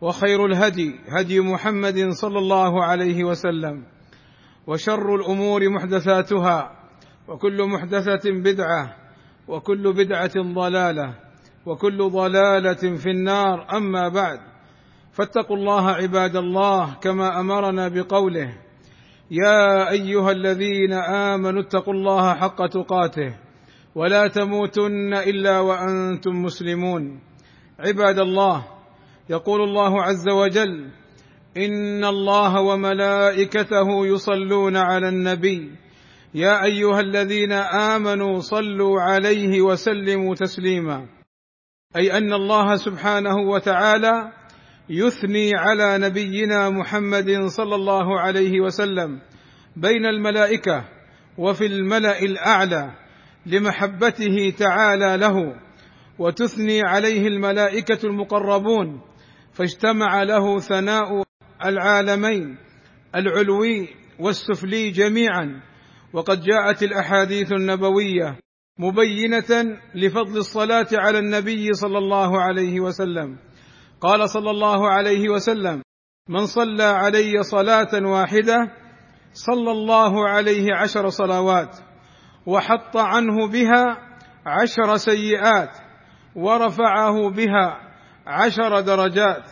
وخير الهدي هدي محمد صلى الله عليه وسلم وشر الأمور محدثاتها وكل محدثة بدعة وكل بدعة ضلالة وكل ضلالة في النار. أما بعد فاتقوا الله عباد الله كما أمرنا بقوله يا أيها الذين آمنوا اتقوا الله حق تقاته ولا تموتن إلا وأنتم مسلمون. عباد الله يقول الله عز وجل إن الله وملائكته يصلون على النبي. يا أيها الذين آمنوا صلوا عليه وسلموا تسليما. أي أن الله سبحانه وتعالى يثني على نبينا محمد صلى الله عليه وسلم بين الملائكة وفي الملأ الأعلى لمحبته تعالى له وتثني عليه الملائكة المقربون فاجتمع له ثناء العالمين العلوي والسفلي جميعا. وقد جاءت الأحاديث النبوية مبينة لفضل الصلاة على النبي صلى الله عليه وسلم. قال صلى الله عليه وسلم من صلى علي صلاة واحدة صلى الله عليه عشر صلوات وحط عنه بها عشر سيئات ورفعه بها عشر درجات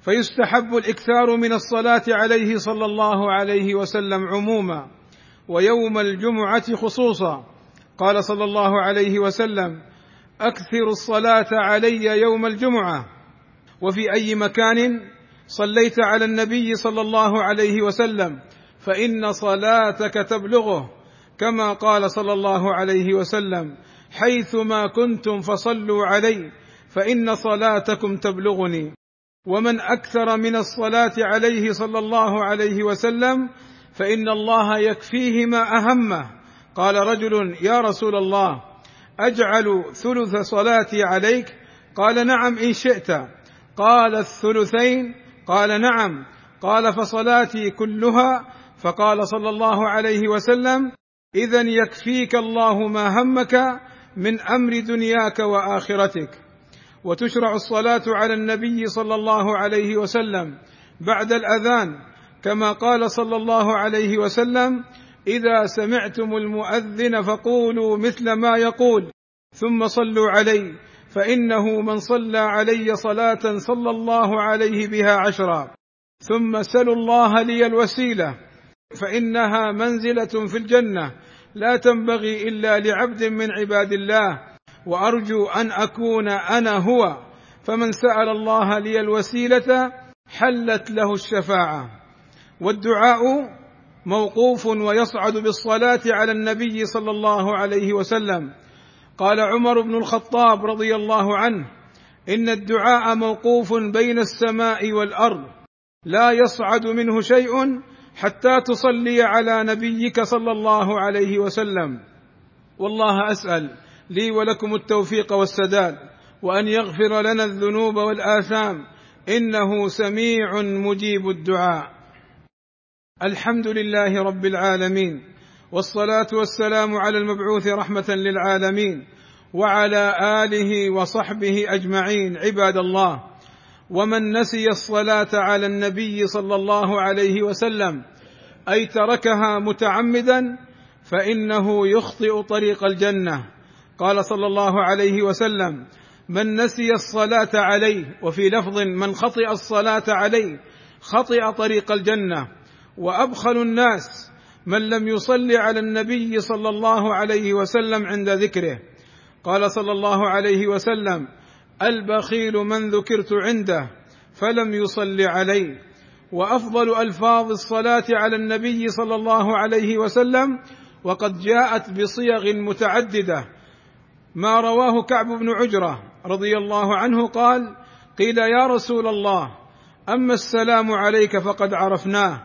فيستحب الإكثار من الصلاة عليه صلى الله عليه وسلم عموما ويوم الجمعة خصوصا. قال صلى الله عليه وسلم أكثر الصلاة علي يوم الجمعة. وفي أي مكان صليت على النبي صلى الله عليه وسلم فإن صلاتك تبلغه كما قال صلى الله عليه وسلم حيثما كنتم فصلوا علي. فإن صلاتكم تبلغني ومن أكثر من الصلاة عليه صلى الله عليه وسلم فإن الله يكفيه ما اهمه قال رجل يا رسول الله أجعل ثلث صلاتي عليك؟ قال نعم إن شئت. قال الثلثين؟ قال نعم. قال فصلاتي كلها؟ فقال صلى الله عليه وسلم اذا يكفيك الله ما همك من أمر دنياك وآخرتك. وتشرع الصلاة على النبي صلى الله عليه وسلم بعد الأذان كما قال صلى الله عليه وسلم إذا سمعتم المؤذن فقولوا مثل ما يقول ثم صلوا علي فإنه من صلى علي صلاة صلى الله عليه بها عشرا ثم سلوا الله لي الوسيلة فإنها منزلة في الجنة لا تنبغي إلا لعبد من عباد الله وأرجو أن أكون أنا هو فمن سأل الله لي الوسيلة حلت له الشفاعة. والدعاء موقوف ويصعد بالصلاة على النبي صلى الله عليه وسلم. قال عمر بن الخطاب رضي الله عنه إن الدعاء موقوف بين السماء والأرض لا يصعد منه شيء حتى تصلي على نبيك صلى الله عليه وسلم. والله أسأل لي ولكم التوفيق والسداد وأن يغفر لنا الذنوب والآثام. إنه سميع مجيب الدعاء. الحمد لله رب العالمين والصلاة والسلام على المبعوث رحمة للعالمين وعلى آله وصحبه أجمعين عباد الله. ومن نسي الصلاة على النبي صلى الله عليه وسلم أي تركها متعمدا فإنه يخطئ طريق الجنة. قال صلى الله عليه وسلم من نسي الصلاة عليه وفي لفظ من خطئ الصلاة عليه خطئ طريق الجنة وأبخل الناس من لم يصلي على النبي صلى الله عليه وسلم عند ذكره. قال صلى الله عليه وسلم البخيل من ذكرت عنده فلم يصل علي وأفضل ألفاظ الصلاة على النبي صلى الله عليه وسلم وقد جاءت بصيغ متعددة ما رواه كعب بن عجرة رضي الله عنه قال قيل يا رسول الله أما السلام عليك فقد عرفناه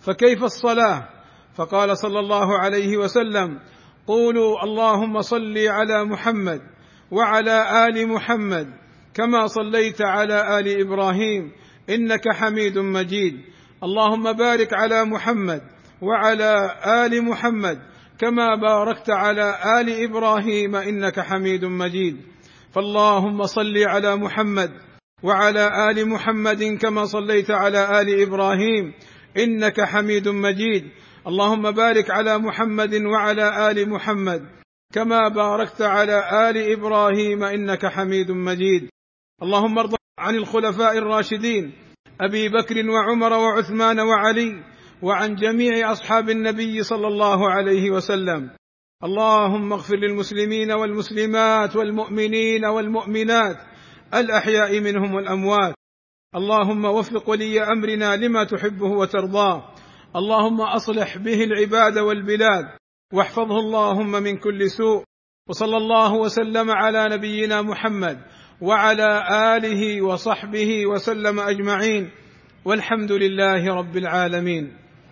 فكيف الصلاة؟ فقال صلى الله عليه وسلم قولوا اللهم صل على محمد وعلى آل محمد كما صليت على آل إبراهيم إنك حميد مجيد. اللهم بارك على محمد وعلى آل محمد كما باركت على آل إبراهيم إنك حميد مجيد. فاللهم صل على محمد وعلى آل محمد كما صليت على آل إبراهيم إنك حميد مجيد. اللهم بارك على محمد وعلى آل محمد كما باركت على آل إبراهيم إنك حميد مجيد. اللهم ارض عن الخلفاء الراشدين أبي بكر وعمر وعثمان وعلي وعن جميع أصحاب النبي صلى الله عليه وسلم. اللهم اغفر للمسلمين والمسلمات والمؤمنين والمؤمنات الأحياء منهم والأموات. اللهم وفق ولي أمرنا لما تحبه وترضاه. اللهم أصلح به العباد والبلاد. واحفظه اللهم من كل سوء. وصلى الله وسلم على نبينا محمد وعلى آله وصحبه وسلم أجمعين. والحمد لله رب العالمين.